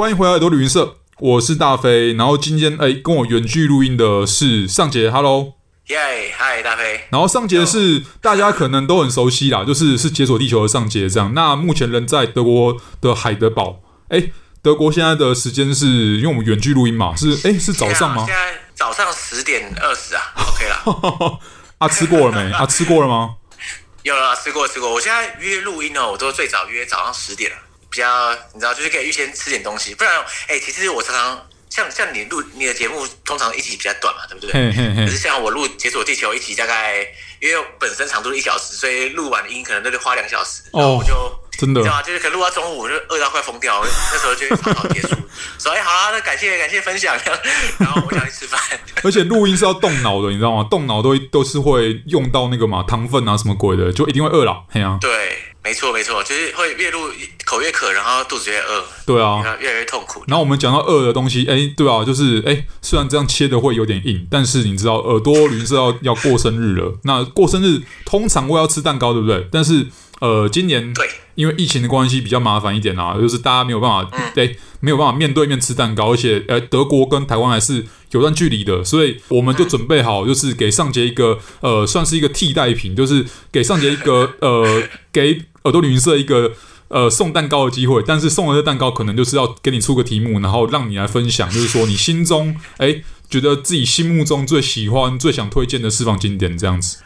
欢迎回来耳朵旅行社，我是大飞。然后今天哎，跟我远距录音的是尚杰，Hello，耶，嗨，大飞。然后尚杰是大家可能都很熟悉啦，就是是解锁地球的尚杰这样。那目前人在德国的海德堡，哎，德国现在的时间是因为我们远距录音嘛，是哎是早上吗？现在早上十点二十啊，OK 啦。啊，吃过了没？啊，吃过了吗？有了，吃过吃过。我现在约录音哦，我都最早约早上十点了。比较你知道，就是可以预先吃点东西，不然哎、欸，其实我常常像像你录你的节目，通常一集比较短嘛，对不对？嘿嘿嘿，可是像我录《解锁地球》一集，大概因为本身长度一小时，所以录完音可能都得花两小时，然后我就。哦真的，你知道吗？就是可能录到中午，我就饿到快疯掉，那时候就好好结束。所以好啦，那感谢感谢分享，然后我想去吃饭。而且录音是要动脑的，你知道吗？动脑都都是会用到那个嘛，糖分啊什么鬼的，就一定会饿了。嘿啊，对，没错没错，就是会越录口越渴，然后肚子越饿。对啊，越来越痛苦。然后我们讲到饿的东西，哎，对啊，就是哎，虽然这样切的会有点硬，但是你知道耳朵驴是要要过生日了。那过生日通常会要吃蛋糕，对不对？但是呃，今年对。因为疫情的关系比较麻烦一点啊，就是大家没有办法，对、欸，没有办法面对面吃蛋糕，而且呃，德国跟台湾还是有段距离的，所以我们就准备好，就是给上杰一个呃，算是一个替代品，就是给上杰一个 呃，给耳朵旅行社一个呃送蛋糕的机会，但是送了这蛋糕可能就是要给你出个题目，然后让你来分享，就是说你心中哎、欸，觉得自己心目中最喜欢、最想推荐的私房景点这样子。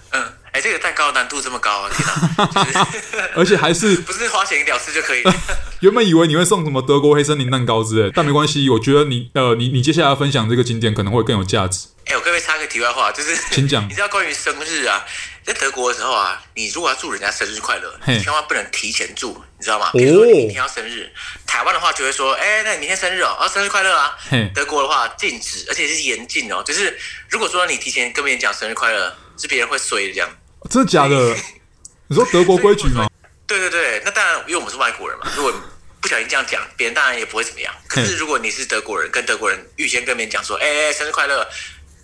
哎，这个蛋糕难度这么高啊！天哪，就是、而且还是 不是花钱了事就可以？原本以为你会送什么德国黑森林蛋糕之类，但没关系。我觉得你呃，你你接下来要分享这个景点可能会更有价值。哎，我可不可以插个题外话？就是请讲。你知道关于生日啊，在德国的时候啊，你如果要祝人家生日快乐，你千万不能提前祝，你知道吗？比如说你明天要生日，台湾的话就会说，哎，那你明天生日哦，啊，生日快乐啊。德国的话禁止，而且是严禁哦，就是如果说你提前跟别人讲生日快乐，是别人会衰的这样。真的假的？你说德国规矩吗？对对对，那当然，因为我们是外国人嘛。如果不小心这样讲，别人当然也不会怎么样。可是如果你是德国人，跟德国人预先跟别人讲说：“哎哎，生日快乐！”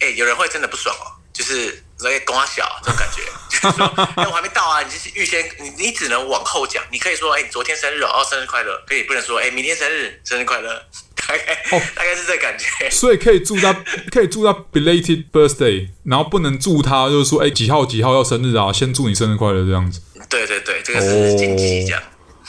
哎，有人会真的不爽哦，就是在跟他小这种感觉，就是说：“哎，我还没到啊！”你就是预先，你你只能往后讲。你可以说：“哎，昨天生日哦，哦，生日快乐。”可以不能说：“哎，明天生日，生日快乐。”大概哦，大概是这感觉，所以可以祝他，可以祝他 belated birthday，然后不能祝他，就是说，哎，几号几号要生日啊？先祝你生日快乐这样子。对对对，这个是禁忌这样。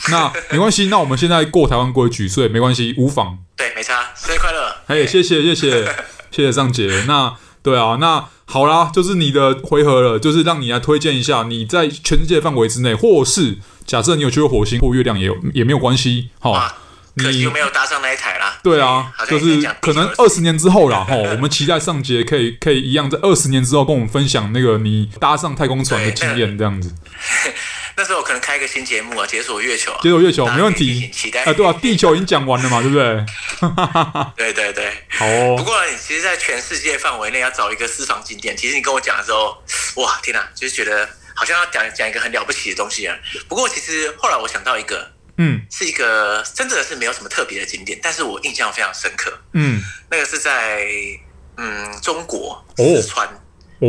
那没关系，那我们现在过台湾规矩，所以没关系，无妨。对，没差，生日快乐。哎，谢谢谢谢 谢谢尚杰。那对啊，那好啦，就是你的回合了，就是让你来推荐一下你在全世界范围之内，或是假设你有去过火星或月亮，也有也没有关系，好。可惜有没有搭上那一台啦？对啊，就是可能二十年之后啦。哈，我们期待上节可以可以一样，在二十年之后跟我们分享那个你搭上太空船的经验，这样子。那时候我可能开一个新节目啊，解锁月球，解锁月球没问题。期待啊，对啊，地球已经讲完了嘛，对不对？对对对，好哦。不过你其实，在全世界范围内要找一个私房景点，其实你跟我讲的时候，哇，天哪，就是觉得好像要讲讲一个很了不起的东西啊。不过其实后来我想到一个。嗯，是一个真的是没有什么特别的景点，但是我印象非常深刻。嗯，那个是在嗯中国四川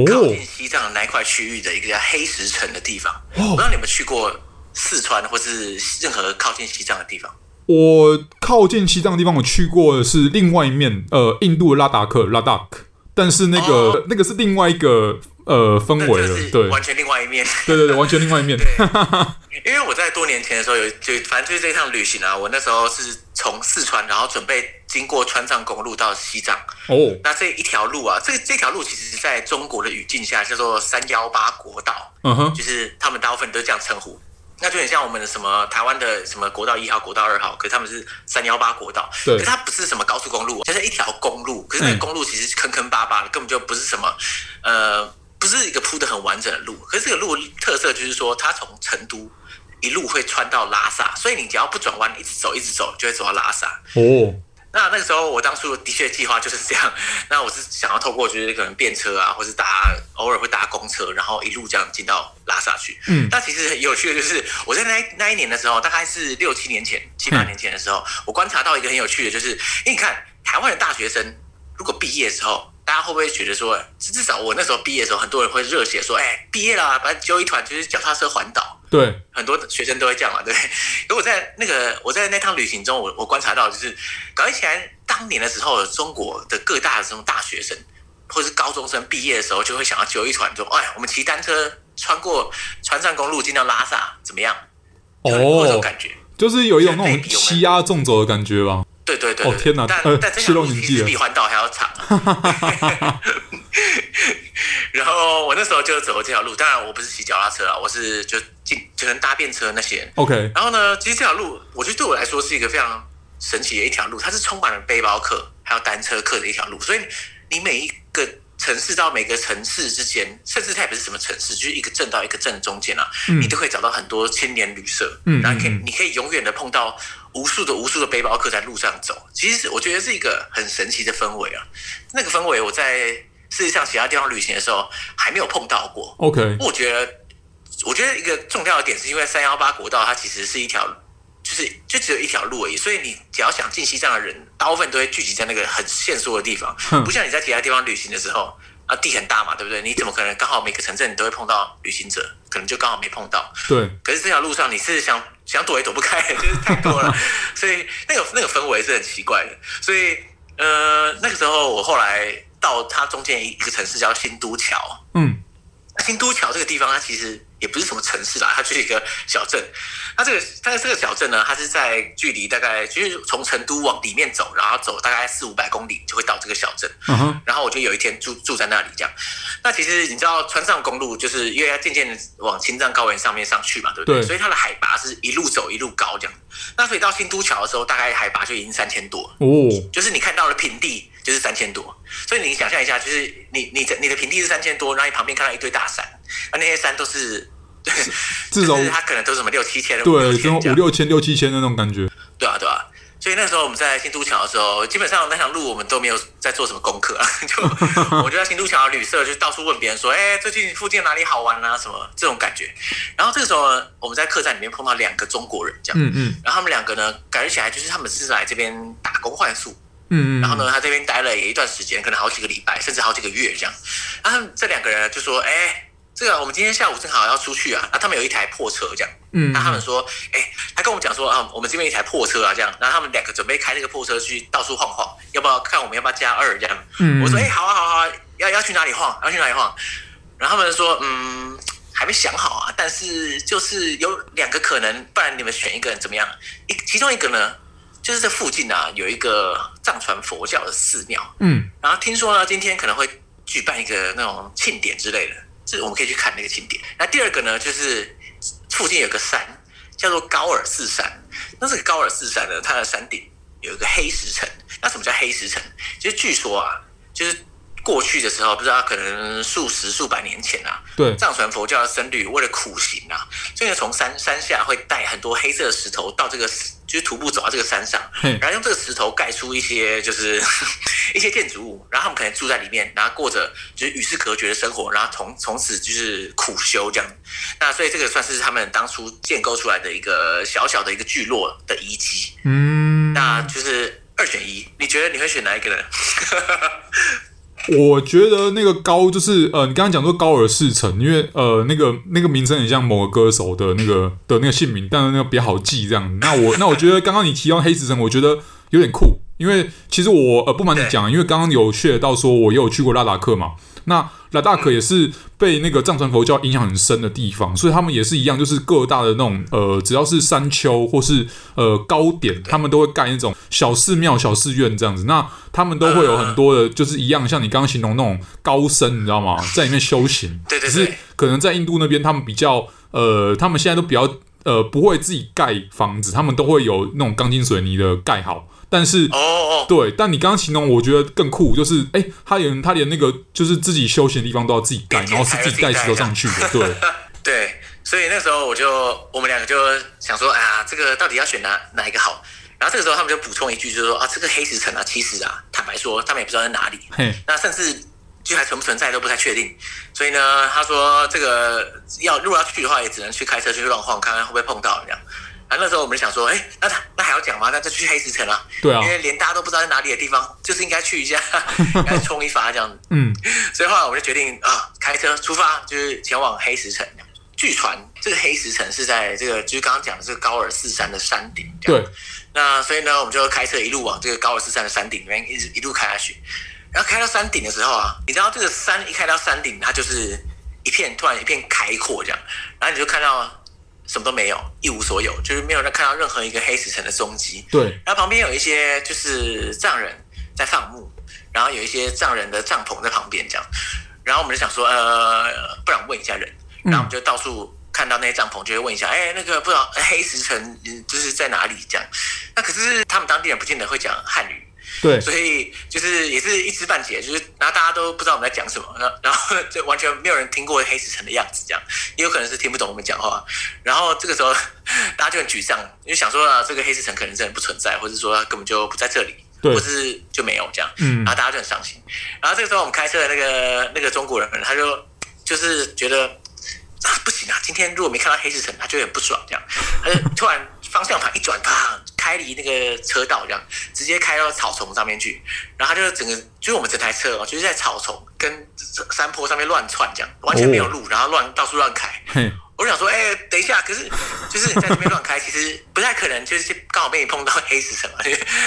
靠近西藏的那一块区域的一个叫黑石城的地方。我不知道你们去过四川或是任何靠近西藏的地方？我靠近西藏的地方，我去过的是另外一面，呃，印度的拉达克，拉达克。但是那个、哦、那个是另外一个呃氛围了，对，完全另外一面。对对对，完全另外一面。因为我在多年前的时候有就反正就是这一趟旅行啊，我那时候是从四川，然后准备经过川藏公路到西藏。哦，那这一条路啊，这这条路其实是在中国的语境下叫做三幺八国道。嗯哼，就是他们大部分都这样称呼。那就很像我们的什么台湾的什么国道一号、国道二号，可是他们是三幺八国道。对，可是它不是什么高速公路，就是一条公路。可是那个公路其实坑坑巴巴的，根本就不是什么呃，不是一个铺的很完整的路。可是这个路特色就是说，它从成都一路会穿到拉萨，所以你只要不转弯，一直走，一直走，就会走到拉萨。哦。那那个时候，我当初的确计划就是这样。那我是想要透过就是可能便车啊，或是搭偶尔会搭公车，然后一路这样进到拉萨去。嗯。那其实很有趣的就是，我在那那一年的时候，大概是六七年前、七八年前的时候，嗯、我观察到一个很有趣的，就是因为你看台湾的大学生，如果毕业的时候，大家会不会觉得说，至少我那时候毕业的时候，很多人会热血说，哎，毕业了，把它揪一团，就是脚踏车环岛。对，很多学生都会这样嘛，对不对。如果在那个我在那趟旅行中，我我观察到，就是搞起来当年的时候，中国的各大的这种大学生或者是高中生毕业的时候，就会想要揪一团，说：“哎，我们骑单车穿过川藏公路进到拉萨，怎么样？”哦，这种感觉就是有一种那种欺压纵走的感觉吧。对对对，哦天哪！但但这条路其实比环岛还要长。然后我那时候就走了这条路，当然我不是骑脚踏车啊，我是就进就能搭便车那些。OK。然后呢，其实这条路，我觉得对我来说是一个非常神奇的一条路，它是充满了背包客还有单车客的一条路，所以你每一个城市到每个城市之间，甚至它也不是什么城市，就是一个镇到一个镇中间啊，嗯、你都可以找到很多青年旅社，嗯，然后可以你可以永远的碰到。无数的无数的背包客在路上走，其实我觉得是一个很神奇的氛围啊。那个氛围我在世界上其他地方旅行的时候还没有碰到过。OK，我觉得，我觉得一个重要的点是因为三幺八国道它其实是一条，就是就只有一条路而已，所以你只要想进西藏的人，大部分都会聚集在那个很限缩的地方，不像你在其他地方旅行的时候。啊，地很大嘛，对不对？你怎么可能刚好每个城镇你都会碰到旅行者？可能就刚好没碰到。对。可是这条路上你是想想躲也躲不开，就是太多了，所以那个那个氛围是很奇怪的。所以呃，那个时候我后来到它中间一个城市叫新都桥。嗯。新都桥这个地方，它其实。也不是什么城市啦，它就是一个小镇。那这个但是这个小镇呢，它是在距离大概就是从成都往里面走，然后走大概四五百公里就会到这个小镇。Uh. 然后我就有一天住住在那里，这样。那其实你知道，川藏公路就是因为它渐渐往青藏高原上面上去嘛，对不对？对。所以它的海拔是一路走一路高这样。那所以到新都桥的时候，大概海拔就已经三千多哦，oh. 就是你看到了平地就是三千多。所以你想象一下，就是你你的你的平地是三千多，然后你旁边看到一堆大山，而那些山都是。对，这种它可能都是什么六七千，对，这种五六千、六七千的那种感觉。对啊，对啊。所以那时候我们在新都桥的时候，基本上那条路我们都没有在做什么功课啊，就 我就在新都桥的旅社就到处问别人说，哎，最近附近哪里好玩啊？什么这种感觉。然后这个时候呢，我们在客栈里面碰到两个中国人，这样，嗯嗯。然后他们两个呢，感觉起来就是他们是来这边打工换宿，嗯嗯。然后呢，他这边待了也一段时间，可能好几个礼拜，甚至好几个月这样。然后这两个人就说，哎。这个我们今天下午正好要出去啊，那他们有一台破车这样，嗯，那他们说，哎，他跟我们讲说啊，我们这边一台破车啊这样，然后他们两个准备开那个破车去到处晃晃，要不要看我们要不要加二这样？嗯，我说，哎，好啊好啊，要要去哪里晃？要去哪里晃？然后他们说，嗯，还没想好啊，但是就是有两个可能，不然你们选一个人怎么样？一其中一个呢，就是这附近啊有一个藏传佛教的寺庙，嗯，然后听说呢今天可能会举办一个那种庆典之类的。这我们可以去看那个庆典。那第二个呢，就是附近有个山叫做高尔寺山。那这个高尔寺山呢，它的山顶有一个黑石城。那什么叫黑石城？其实据说啊，就是。过去的时候，不知道可能数十数百年前啊，对，藏传佛教的僧侣为了苦行啊，所以从山山下会带很多黑色的石头到这个，就是徒步走到这个山上，然后用这个石头盖出一些就是 一些建筑物，然后他们可能住在里面，然后过着就是与世隔绝的生活，然后从从此就是苦修这样。那所以这个算是他们当初建构出来的一个小小的一个聚落的遗迹。嗯，那就是二选一，你觉得你会选哪一个呢？我觉得那个高就是呃，你刚刚讲说高尔市城，因为呃，那个那个名称很像某个歌手的那个的那个姓名，但是那个比较好记这样。那我那我觉得刚刚你提到黑子城，我觉得有点酷，因为其实我呃不瞒你讲，因为刚刚有 share 到说我也有去过拉达克嘛。那拉达克也是被那个藏传佛教影响很深的地方，所以他们也是一样，就是各大的那种呃，只要是山丘或是呃高点，他们都会盖那种小寺庙、小寺院这样子。那他们都会有很多的，就是一样，像你刚刚形容那种高僧，你知道吗？在里面修行。对对对。只是可能在印度那边，他们比较呃，他们现在都比较呃，不会自己盖房子，他们都会有那种钢筋水泥的盖好。但是哦哦，对，但你刚刚形容，我觉得更酷，就是哎，他连他连那个就是自己休闲的地方都要自己盖，然后是自己带石头上去的，对 对，所以那时候我就我们两个就想说，哎呀，这个到底要选哪哪一个好？然后这个时候他们就补充一句，就是说啊，这个黑石城啊，其实啊，坦白说，他们也不知道在哪里，嘿那甚至就还存不存在都不太确定。所以呢，他说这个要如果要去的话，也只能去开车去乱晃，看看会不会碰到这样。啊、那时候我们想说，哎、欸，那他那还要讲吗？那就去黑石城啊。对啊，因为连大家都不知道在哪里的地方，就是应该去一下，该冲一发这样子。嗯，所以后来我们就决定啊，开车出发，就是前往黑石城。据传这个黑石城是在这个就是刚刚讲的这个高尔寺山的山顶。对。那所以呢，我们就开车一路往这个高尔寺山的山顶里面一直一路开下去。然后开到山顶的时候啊，你知道这个山一开到山顶，它就是一片突然一片开阔这样，然后你就看到。什么都没有，一无所有，就是没有人看到任何一个黑石城的踪迹。对，然后旁边有一些就是藏人在放牧，然后有一些藏人的帐篷在旁边这样。然后我们就想说，呃，不然问一下人。然后我们就到处看到那些帐篷，就会问一下，哎，那个不知道黑石城就是在哪里这样。那可是他们当地人不见得会讲汉语。对，所以就是也是一知半解，就是然后大家都不知道我们在讲什么，然然后就完全没有人听过黑石城的样子，这样也有可能是听不懂我们讲话。然后这个时候大家就很沮丧，因为想说啊，这个黑石城可能真的不存在，或者说他根本就不在这里，对，或是就没有这样。嗯，然后大家就很伤心。然后这个时候我们开车的那个那个中国人，他就就是觉得啊不行啊，今天如果没看到黑石城，他就很不爽，这样，他就突然。方向盘一转，啪，开离那个车道，这样直接开到草丛上面去。然后他就整个，就是我们整台车哦，就是在草丛跟山坡上面乱窜，这样完全没有路，然后乱到处乱开。我想说，哎、欸，等一下，可是 就是你在这边乱开，其实不太可能，就是刚好被你碰到黑死城嘛，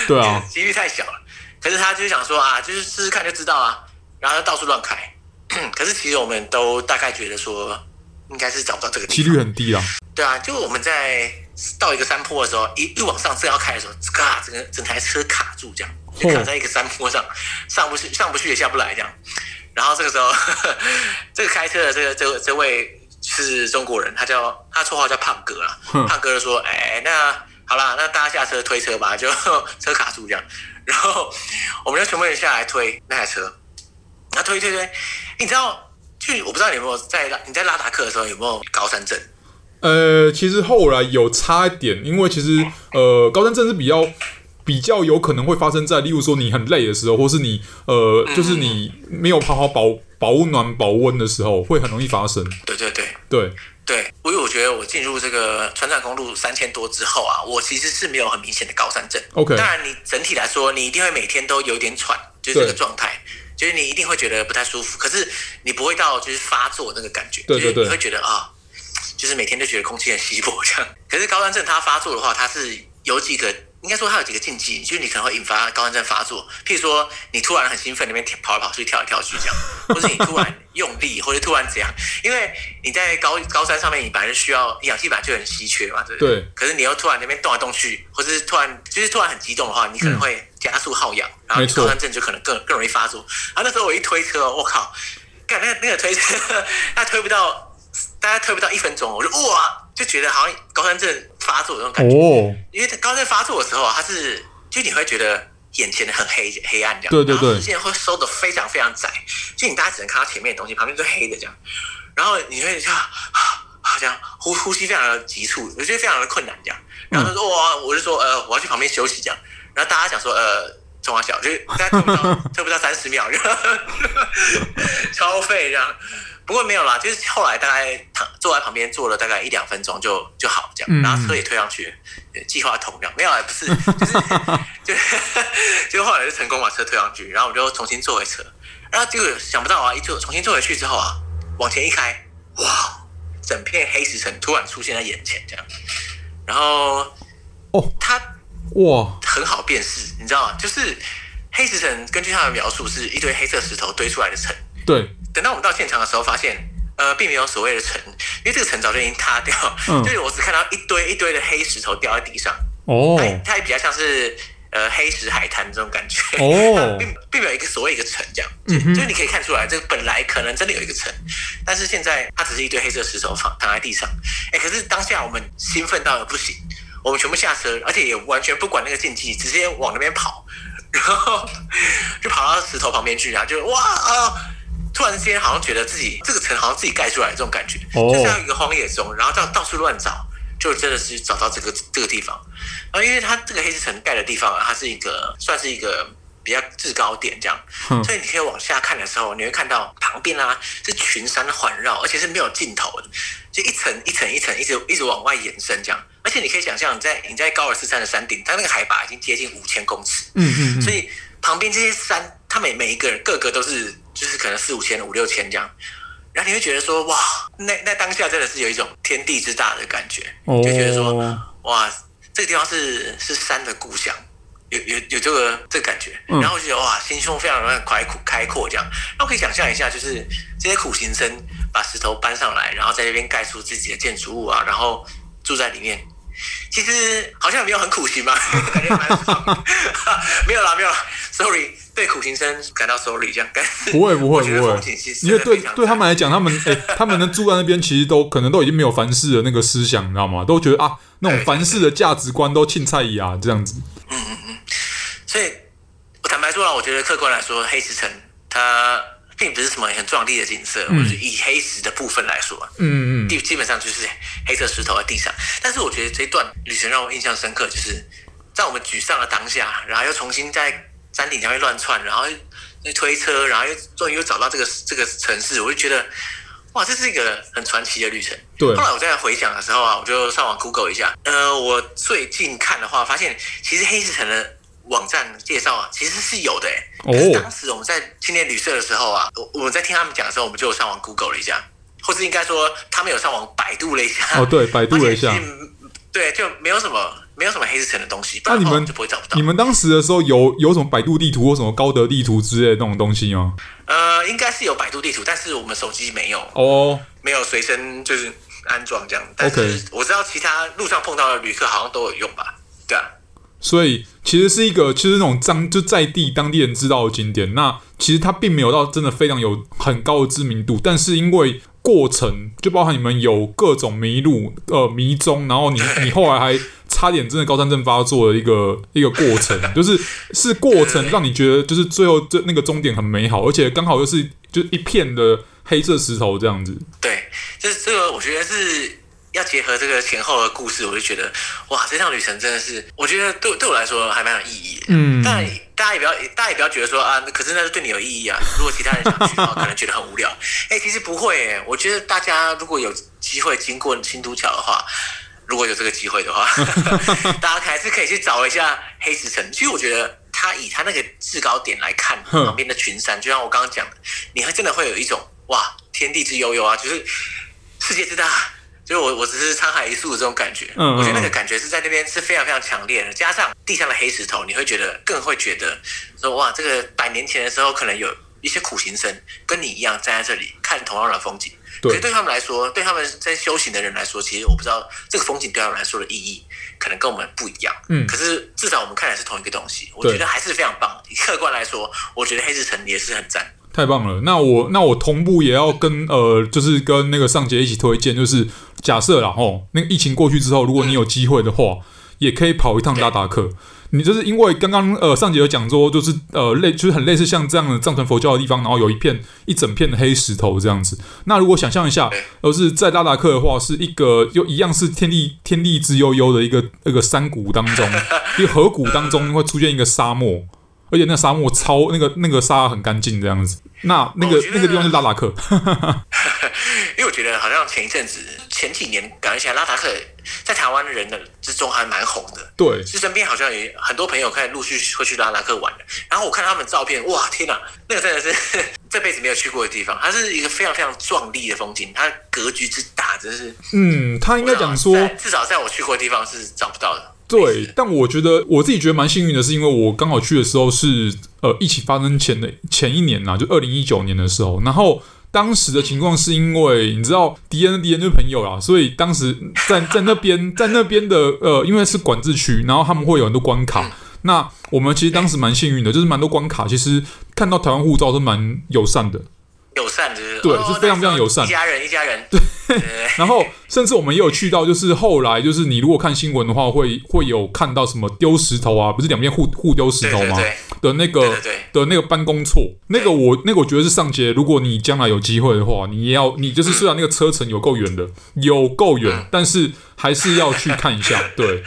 对啊，几率太小了。可是他就是想说啊，就是试试看就知道啊，然后就到处乱开。可是其实我们都大概觉得说，应该是找不到这个地方，几率很低啊。对啊，就我们在。到一个山坡的时候，一一往上正要开的时候，嘎，整个整台车卡住，这样就卡在一个山坡上，上不去，上不去也下不来，这样。然后这个时候，呵 呵这个开车的这个这个这位是中国人，他叫他绰号叫胖哥啊。胖哥就说：“哎，那好啦，那大家下车推车吧，就 车卡住这样。”然后我们就全部人下来推那台车，然后推推推，你知道，就我不知道你有没有在拉你在拉达克的时候有没有高山症？呃，其实后来有差一点，因为其实呃，高山症是比较比较有可能会发生在，例如说你很累的时候，或是你呃，就是你没有好好保保暖保温的时候，会很容易发生。对对对对对，因为我觉得我进入这个川藏公路三千多之后啊，我其实是没有很明显的高山症。OK，当然你整体来说，你一定会每天都有点喘，就是这个状态，就是你一定会觉得不太舒服，可是你不会到就是发作那个感觉，对对对，你会觉得啊。就是每天都觉得空气很稀薄这样，可是高山症它发作的话，它是有几个，应该说它有几个禁忌，就是你可能会引发高山症发作。譬如说，你突然很兴奋，那边跑来跑去、跳来跳去这样，或者你突然用力，或者突然怎样，因为你在高高山上面，你本来就需要氧气，本来就很稀缺嘛，对不对？对。可是你又突然那边动来动去，或者是突然就是突然很激动的话，你可能会加速耗氧，嗯、然后高山症就可能更更容易发作。然后，那时候我一推车，我靠，干那个那个推车，他推不到。大概推不到一分钟，我就哇，就觉得好像高山症发作的那种感觉。哦，因为高山症发作的时候啊，它是就你会觉得眼前的很黑黑暗这样，对对对，视线会收得非常非常窄，就你大家只能看到前面的东西，旁边就黑的这样。然后你会这样啊这样呼呼吸非常的急促，我觉得非常的困难这样。然后他说哇，我就说呃我要去旁边休息这样。然后大家想说呃中华小，就是大家推不到推不到三十秒，超费这样。不过没有啦，就是后来大概躺坐在旁边坐了大概一两分钟就就好这样，然后车也推上去，计划通这样。没有，不是，就是就 就后来就成功把车推上去，然后我就重新坐回车，然后结果想不到啊，一坐重新坐回去之后啊，往前一开，哇，整片黑石城突然出现在眼前这样，然后哦，它哇很好辨识，你知道吗？就是黑石城根据他的描述是一堆黑色石头堆出来的城，对。等到我们到现场的时候，发现呃，并没有所谓的城，因为这个城早就已经塌掉，嗯、就是我只看到一堆一堆的黑石头掉在地上。哦，它它也比较像是呃黑石海滩这种感觉。哦，并并没有一个所谓一个城这样，就、嗯、就是你可以看出来，这个本来可能真的有一个城，但是现在它只是一堆黑色石头放躺在地上。哎，可是当下我们兴奋到了不行，我们全部下车，而且也完全不管那个禁忌，直接往那边跑，然后 就跑到石头旁边去，然后就哇啊！突然之间，好像觉得自己这个城好像自己盖出来的这种感觉，就像一个荒野中，然后到到处乱找，就真的是找到这个这个地方。然后，因为它这个黑石城盖的地方啊，它是一个算是一个比较制高点这样，所以你可以往下看的时候，你会看到旁边啊是群山环绕，而且是没有尽头的，就一层一层一层一直一直往外延伸这样。而且你可以想象，你在你在高尔斯山的山顶，它那个海拔已经接近五千公尺，嗯嗯，所以旁边这些山，它每每一个人个个都是。就是可能四五千、五六千这样，然后你会觉得说哇，那那当下真的是有一种天地之大的感觉，就觉得说，哇，这个地方是是山的故乡，有有有这个这个感觉，然后就觉得哇，心胸非常的开阔开阔这样。那我可以想象一下，就是这些苦行僧把石头搬上来，然后在那边盖出自己的建筑物啊，然后住在里面。其实好像没有很苦行吧，感觉蛮爽。没有啦，没有啦，sorry，对苦行僧感到 sorry，这样。不会不会不会，因为对对他们来讲，他们哎，他们能住在那边，其实都可能都已经没有凡事的那个思想，你知道吗？都觉得啊，那种凡事的价值观都青菜呀，这样子。嗯嗯嗯。所以我坦白说了，我觉得客观来说，黑石城它。并不是什么很壮丽的景色，或者是以黑石的部分来说，嗯嗯，基基本上就是黑色石头在地上。但是我觉得这一段旅程让我印象深刻，就是在我们沮丧的当下，然后又重新在山顶上面乱窜，然后又推车，然后又终于又找到这个这个城市，我就觉得哇，这是一个很传奇的旅程。对。后来我在回想的时候啊，我就上网 Google 一下，呃，我最近看的话，发现其实黑石城的。网站介绍啊，其实是有的诶。可是当时我们在青年旅社的时候啊，我我们在听他们讲的时候，我们就上网 Google 了一下，或是应该说他们有上网百度了一下。哦，对，百度了一下。对，就没有什么没有什么黑石城的东西。那你们就不会找不到。你们当时的时候有有什么百度地图或什么高德地图之类的那种东西吗？呃，应该是有百度地图，但是我们手机没有。哦。没有随身就是安装这样。但是我知道其他路上碰到的旅客好像都有用吧？对啊。所以其实是一个，其实那种当就在地当地人知道的景点，那其实它并没有到真的非常有很高的知名度，但是因为过程就包含你们有各种迷路呃迷踪，然后你 你后来还差点真的高山症发作的一个一个过程，就是是过程让你觉得就是最后这那个终点很美好，而且刚好又是就一片的黑色石头这样子。对，就是这个我觉得是。要结合这个前后的故事，我就觉得哇，这趟旅程真的是，我觉得对对我来说还蛮有意义的。嗯，但大家也不要，大家也不要觉得说啊，可是那是对你有意义啊。如果其他人想去的话，可能觉得很无聊。哎、欸，其实不会哎，我觉得大家如果有机会经过新都桥的话，如果有这个机会的话，大家还是可以去找一下黑石城。其实我觉得它以它那个制高点来看旁边的群山，就像我刚刚讲的，你还真的会有一种哇，天地之悠悠啊，就是世界之大。就我我只是沧海一粟的这种感觉，嗯，我觉得那个感觉是在那边是非常非常强烈的，加上地上的黑石头，你会觉得更会觉得说哇，这个百年前的时候，可能有一些苦行僧跟你一样站在这里看同样的风景。对，可是对他们来说，对他们在修行的人来说，其实我不知道这个风景对他们来说的意义，可能跟我们不一样。嗯，可是至少我们看来是同一个东西，我觉得还是非常棒。客观来说，我觉得黑石城也是很赞。太棒了，那我那我同步也要跟呃，就是跟那个尚杰一起推荐，就是假设然后，那个疫情过去之后，如果你有机会的话，也可以跑一趟拉达克。你就是因为刚刚呃上节有讲说，就是呃类就是很类似像这样的藏传佛教的地方，然后有一片一整片的黑石头这样子。那如果想象一下，而是在拉达克的话，是一个又一样是天地天地之悠悠的一个那个山谷当中，一个河谷当中会出现一个沙漠。而且那沙漠超那个那个沙很干净这样子，那那个那个地方是拉达克，因为我觉得好像前一阵子前几年感觉起来拉达克在台湾人的之中还蛮红的，对，是身边好像也很多朋友开始陆续会去拉达克玩的，然后我看他们照片，哇天哪，那个真的是 这辈子没有去过的地方，它是一个非常非常壮丽的风景，它格局之大真是，嗯，他应该讲说至少在我去过的地方是找不到的。对，但我觉得我自己觉得蛮幸运的，是因为我刚好去的时候是呃一起发生前的前一年呐，就二零一九年的时候。然后当时的情况是因为你知道迪恩迪恩就是朋友啦，所以当时在在那边 在那边的呃，因为是管制区，然后他们会有很多关卡。那我们其实当时蛮幸运的，就是蛮多关卡，其实看到台湾护照都蛮友善的。友善就是对，是非常非常友善，一家人一家人。对，然后甚至我们也有去到，就是后来就是你如果看新闻的话，会会有看到什么丢石头啊，不是两边互互丢石头吗？的那个的那个办公错，那个我那个我觉得是上街，如果你将来有机会的话，你也要你就是虽然那个车程有够远的，有够远，但是还是要去看一下。对，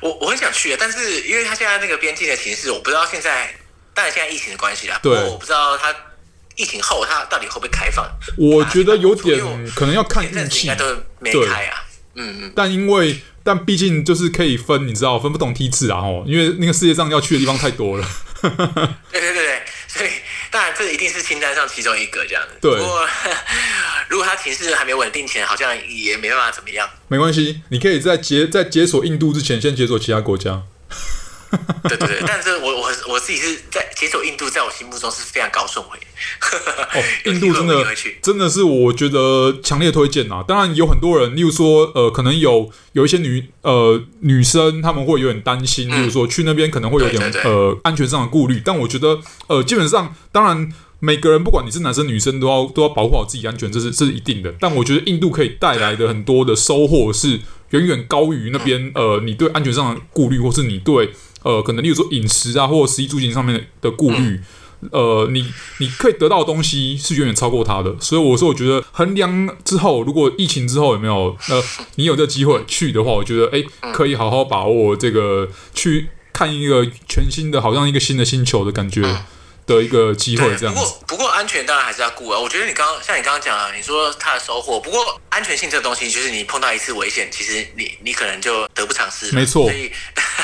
我我很想去啊，但是因为他现在那个边境的形势，我不知道现在，当然现在疫情的关系啦，对，我不知道他。疫情后，它到底会不会开放？我觉得有点可能要看运气，应该都没开啊。嗯嗯。但因为，但毕竟就是可以分，你知道，分不同梯次啊。哦，因为那个世界上要去的地方太多了。对对对对，所以当然这一定是清单上其中一个这样子。对。不过，如果他情势还没稳定前，好像也没办法怎么样。没关系，你可以在解在解锁印度之前，先解锁其他国家。对对对，但是我我我自己是在解锁印度，在我心目中是非常高顺位。哦，印度真的真的是我觉得强烈推荐啊！当然有很多人，例如说呃，可能有有一些女呃女生，他们会有点担心，嗯、例如说去那边可能会有点呃安全上的顾虑。但我觉得呃，基本上当然每个人不管你是男生女生，都要都要保护好自己安全，这是这是一定的。但我觉得印度可以带来的很多的收获是远远高于那边呃你对安全上的顾虑，或是你对。呃，可能例如说饮食啊，或者食衣住行上面的顾虑，嗯、呃，你你可以得到的东西是远远超过它的，所以我说，我觉得衡量之后，如果疫情之后有没有，呃，你有这个机会去的话，我觉得哎、欸，可以好好把握这个去看一个全新的，好像一个新的星球的感觉。嗯的一个机会，这样子。不过，不过安全当然还是要顾啊。我觉得你刚刚像你刚刚讲啊，你说他的收获。不过安全性这个东西，就是你碰到一次危险，其实你你可能就得不偿失。没错。所以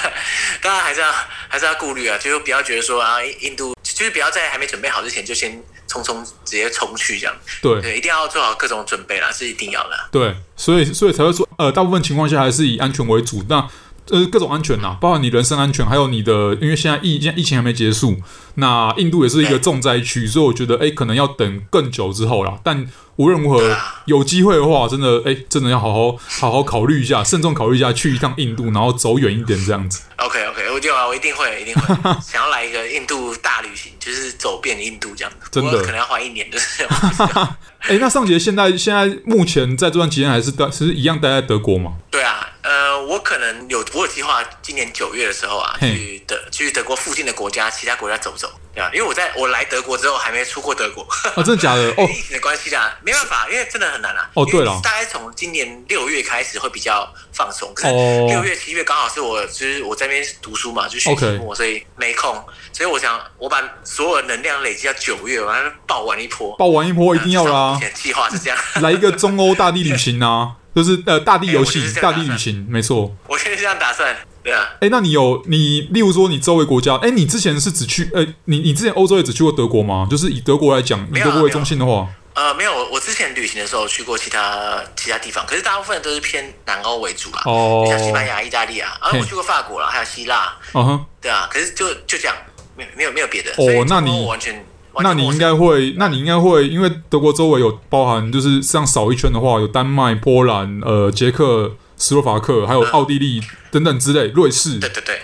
当然还是要还是要顾虑啊，就是不要觉得说啊，印度就是不要在还没准备好之前就先匆匆直接冲去这样。对对，一定要做好各种准备啦，是一定要的。对，所以所以才会说，呃，大部分情况下还是以安全为主。那呃，各种安全呐，包括你人身安全，还有你的，因为现在疫现在疫情还没结束，那印度也是一个重灾区，所以我觉得，哎，可能要等更久之后啦。但无论如何，有机会的话，真的，哎，真的要好好好好考虑一下，慎重考虑一下，去一趟印度，然后走远一点这样子。OK OK，我就啊，我一定会，一定会 想要来一个印度大旅行，就是走遍印度这样子。真的，可能要花一年的 时间。哎，那尚杰现在现在目前在这段期间还是待，其实一样待在德国吗？对啊。呃，我可能有我有计划，今年九月的时候啊，去德去德国附近的国家，其他国家走走，对吧？因为我在我来德国之后还没出过德国，哦，真的假的？哦，疫情的关系啦，没办法，因为真的很难啊。哦，对了，大概从今年六月开始会比较放松，可是六月七月刚好是我就是我在那边读书嘛，就学期末，所以没空，所以我想我把所有能量累积到九月，完了爆完一波，爆完一波一定要啦。计划是这样，来一个中欧大地旅行啊。就是呃，大地游戏、欸、大地旅行，没错。我现在是这样打算，对啊。哎、欸，那你有你，例如说你周围国家，哎、欸，你之前是只去，呃、欸，你你之前欧洲也只去过德国吗？就是以德国来讲，以德国为中心的话，呃，没有，我之前旅行的时候去过其他其他地方，可是大部分都是偏南欧为主啦，哦，像西班牙、意大利啊，啊，我去过法国啦，还有希腊，嗯哼，对啊，可是就就这样，没没有没有别的。哦，那你完全。那你应该会，那你应该会，因为德国周围有包含，就是这样扫一圈的话，有丹麦、波兰、呃、捷克、斯洛伐克，还有奥地利等等之类，瑞士。对对对，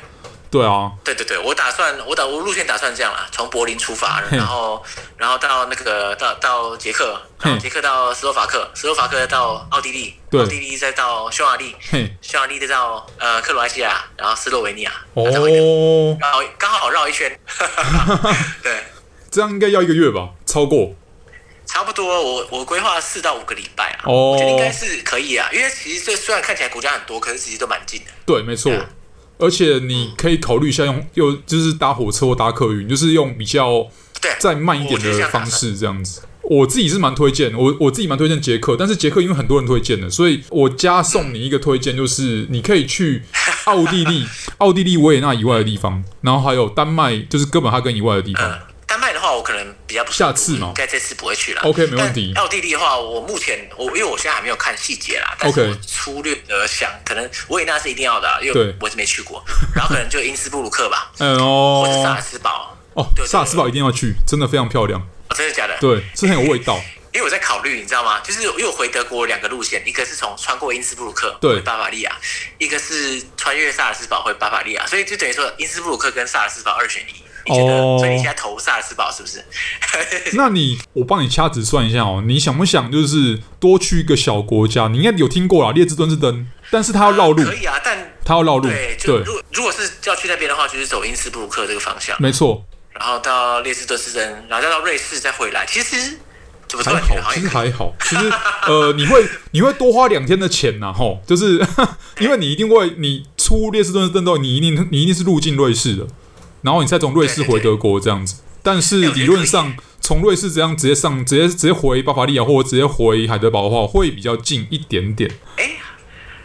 对啊，对对对，我打算，我打我路线打算这样啦，从柏林出发，然后然后到那个到到捷克，然后捷克到斯洛伐克，斯洛伐克到奥地利，奥地利再到匈牙利，匈牙利再到呃克罗埃西亚，然后斯洛维尼亚，哦，刚好刚好绕一圈，对。这样应该要一个月吧？超过？差不多。我我规划四到五个礼拜啊。哦，我觉得应该是可以啊。因为其实这虽然看起来国家很多，可是其实都蛮近的。对，没错。啊、而且你可以考虑一下用，又就是搭火车或搭客运，就是用比较对再慢一点的方式这样子。我，自己是蛮推荐，我我自己蛮推荐捷克，但是捷克因为很多人推荐的，所以我加送你一个推荐，就是你可以去 奥地利、奥地利维也纳以外的地方，然后还有丹麦，就是哥本哈根以外的地方。的话，我可能比较不下次嘛，应该这次不会去了。OK，没问题。奥地利的话，我目前我因为我现在还没有看细节啦，但是我粗略的想，可能维也纳是一定要的，因为我是没去过。然后可能就因斯布鲁克吧，嗯哦，或者萨尔斯堡。哦，萨尔斯堡一定要去，真的非常漂亮。真的假的？对，是很有味道。因为我在考虑，你知道吗？就是因为我回德国两个路线，一个是从穿过因斯布鲁克回巴伐利亚，一个是穿越萨尔斯堡回巴伐利亚，所以就等于说因斯布鲁克跟萨尔斯堡二选一。哦，所以你现在投萨尔斯堡是不是？那你我帮你掐指算一下哦，你想不想就是多去一个小国家？你应该有听过啦，列支敦士登，但是他要绕路。可以啊，但他要绕路。对，对。如如果是要去那边的话，就是走因斯布鲁克这个方向。没错。然后到列支敦士登，然后再到瑞士，再回来。其实怎么还好，其实还好。其实呃，你会 你会多花两天的钱呐，吼，就是 因为你一定会，你出列支敦士登都，你一定你一定是入境瑞士的。然后你再从瑞士回德国这样子，但是理论上从瑞士这样直接上，直接直接回巴伐利亚或者直接回海德堡的话，会比较近一点点。哎，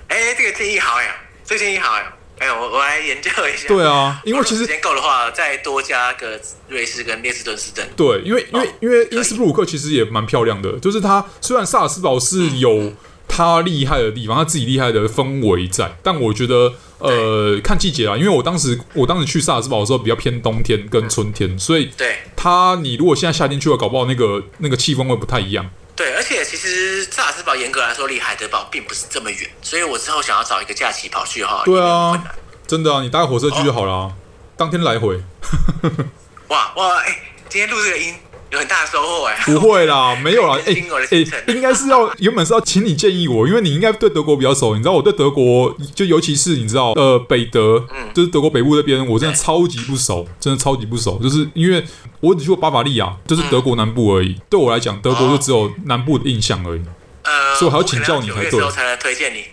哎，这个建议好呀，这个建议好呀。哎、欸，我我来研究一下。对啊，因为其实时间够的话，再多加个瑞士跟列支敦士登。对，因为因为、哦、因为因斯布鲁克其实也蛮漂亮的，就是它虽然萨尔斯堡是有它厉害的地方，他自己厉害的氛围在，但我觉得呃看季节啦，因为我当时我当时去萨尔斯堡的时候比较偏冬天跟春天，所以对它你如果现在夏天去了，搞不好那个那个气氛会不太一样。对，而且其实萨尔斯堡严格来说离海德堡并不是这么远，所以我之后想要找一个假期跑去哈。对啊，真的啊，你搭个火车去就好了，哦，当天来回。哇哇，哎，今天录这个音。有很大的收获哎！不会啦，没有啦，哎哎，应该是要原本是要请你建议我，因为你应该对德国比较熟，你知道我对德国就尤其是你知道呃北德，嗯，就是德国北部那边，我真的超级不熟，真的超级不熟，就是因为我只去过巴伐利亚，就是德国南部而已，对我来讲，德国就只有南部的印象而已。呃，所以我还要请教你才对。时候才能推荐你，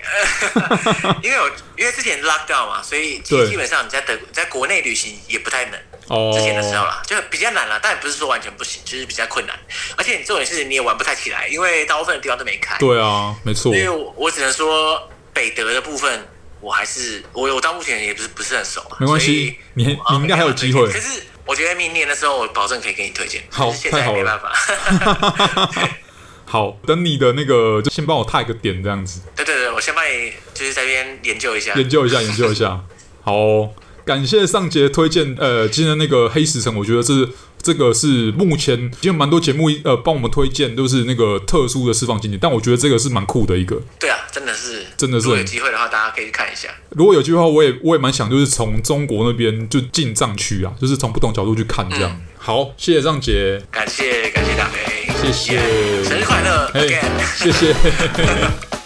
因为我因为之前 lockdown 嘛，所以基本上你在德在国内旅行也不太能。哦，之前的时候啦，就比较难了，但也不是说完全不行，就是比较困难。而且你重点是你也玩不太起来，因为大部分的地方都没开。对啊，没错。因为我，我只能说北德的部分，我还是我我到目前也不是不是很熟。没关系，你你应该还有机会。可是我觉得明年的时候，我保证可以给你推荐。好，现在没办法。好，等你的那个就先帮我踏一个点这样子。对对对，我先帮你就是在这边研究一下，研究一下，研究一下。好哦。感谢上节推荐，呃，今天那个黑石城，我觉得这是这个是目前已经蛮多节目呃帮我们推荐，都是那个特殊的释放经典，但我觉得这个是蛮酷的一个。对啊，真的是，真的是。如果有机会的话，大家可以看一下。如果有机会的话，我也我也蛮想，就是从中国那边就进藏区啊，就是从不同角度去看这样。嗯、好，谢谢上节，感谢感谢大飞，谢谢，生日快乐，哎，谢谢。